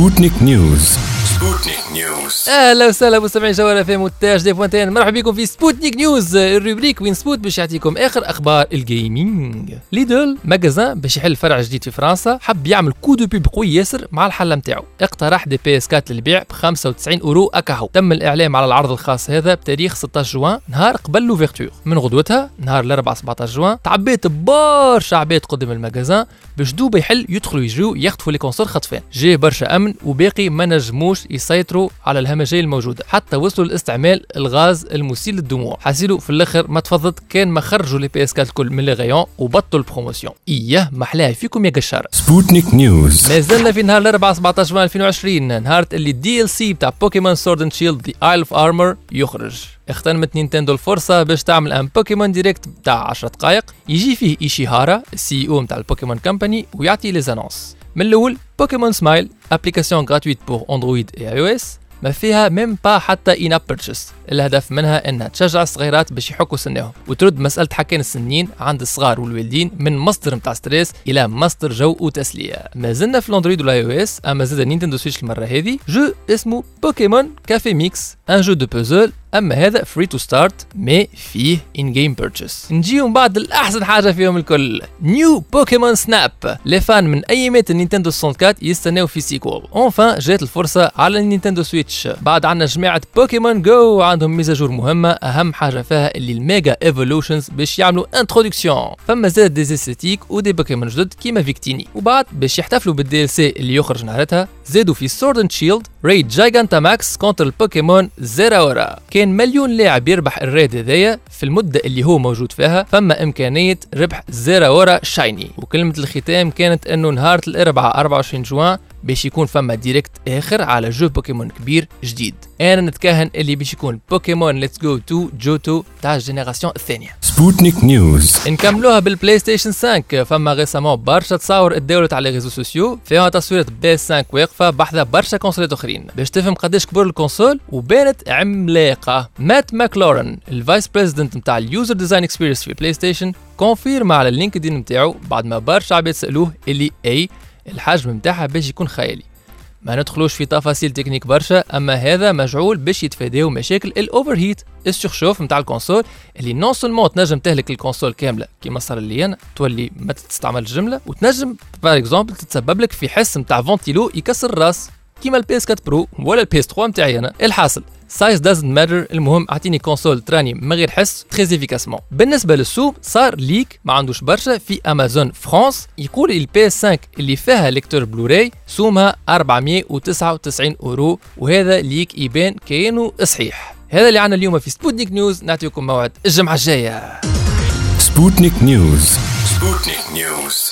سبوتنيك نيوز سبوتنيك نيوز أهلا وسهلا مستمعين جوال FM والتاج دي بوانتين مرحبا بكم في Sputnik News ال rubrique وين سبوت باش يعطيكم آخر أخبار ال gaming Lidl magasin باش يحل فرع جديد في فرنسا حب يعمل coup de pub قوي ياسر مع الحله نتاعو اقترح des PS4 للبيع ب 95 أورو أكاهو. تم الإعلام على العرض الخاص هذا بتاريخ 16 جوان نهار قبل l'ouverture من غدوتها نهار الأربعاء 17 جوان تعبيت برشا عباد قدام ال magasin باش دوبا يحل يدخلوا يجروا يخطفوا les consoles خطفان جاي برشا أمن وباقي ما نجموش يسيطروا على الهمجية الموجودة. حتى وصلوا لاستعمال الغاز المسيل للدموع. حاسيلو في الآخر ما تفضت كان ما خرجوا les PS4 الكل من les rayons وبطلوا ال promotion. إياه محلاها فيكم يا قشاره Sputnik News. ما زلنا في نهار الأربعاء 17 جوان 2020 نهار اللي ال DLC بتاع Pokémon Sword and Shield The Isle of Armor يخرج. اغتنمت Nintendo الفرصة باش تعمل un Pokémon Direct بتاع 10 دقائق يجي فيه إيشيهارا ال CEO بتاع ال Pokémon Company ويعطي les annonces من الأول Pokémon Smile application gratuite pour Android iOS ما فيها même pas حتى in-app purchase الهدف منها إنها تشجع الصغيرات باش يحكوا سنهم. وترد مسألة حكان السنين عند الصغار والوالدين من مصدر نتاع stress إلى مصدر جو وتسليه ما زلنا في ال Android وال iOS أما زاد Nintendo Switch المرة هذه jeu اسمه Pokémon Café Mix un jeu de puzzle اما هذا free to start mais فيه in-game purchase نجيو بعد الأحسن حاجة فيهم الكل. New Pokémon Snap les fans من أيامات ال Nintendo 64 يستناو في sequel enfin جات الفرصة على ال Nintendo Switch بعد عندنا جماعة Pokémon GO عندهم mise à jour مهمة. أهم حاجة فيها اللي ال Mega Evolutions باش يعملوا introduction فما زاد des esthétiques و des Pokémon جدد كيما Victini وبعد باش يحتفلوا بال DLC اللي يخرج نهارتها زادوا في Sword and Shield raid Gigantamax contre ال Pokémon Zeraora كان مليون لاعب يربح ال raid هذايا في المدة اللي هو موجود فيها فما إمكانية ربح Zeraora shiny. وكلمة الختام كانت أنه نهار الأربعاء 24 جوان باش يكون فما Direct آخر على jeu Pokémon كبير جديد. أنا نتكهن اللي باش يكون Pokémon Let's Go to Johto تاع ال génération الثانية. Sputnik News نكملوها بال PlayStation 5 فما récemment برشا تصاور تداولت على réseaux sociaux فيها تصويرة PS5 واقفة بحذا برشا console ات آخرين. باش تفهم قداش كبر ال console وبانت عملاقة. Matt MacLaurin ال vice president نتاع ال user design experience في PlayStation confirme على ال LinkedIn نتاعو بعد ما برشا عباد سألوه اللي اي الحجم نتاعها باش يكون خيالي. ما ندخلوش في تفاصيل techniques برشا أما هذا مجعول باش يتفاداو مشاكل ال overheat ال surchauffe نتاع ال console اللي non seulement تنجم تهلك ال console كاملة كيما صار لي أنا تولي ما تستعمل الجمله وتنجم par exemple تتسبب لك في حس نتاع ventilo يكسر الراس كيما ال PS4 Pro ولا ال PS3 نتاعي أنا الحاصل. size doesn't matter المهم أعطيني console تراني من غير حس très efficacement بالنسبة للسوق صار leak ما عندوش برشا. في Amazon France يقول ال PS5 اللي فيها lecteur Blu-ray سومها 499 اورو وهذا leak يبان كأنه صحيح. هذا اللي عنا اليوم في Sputnik News نعطيكم موعد الجمعة الجاية. سبوتنيك نيوز سبوتنيك نيوز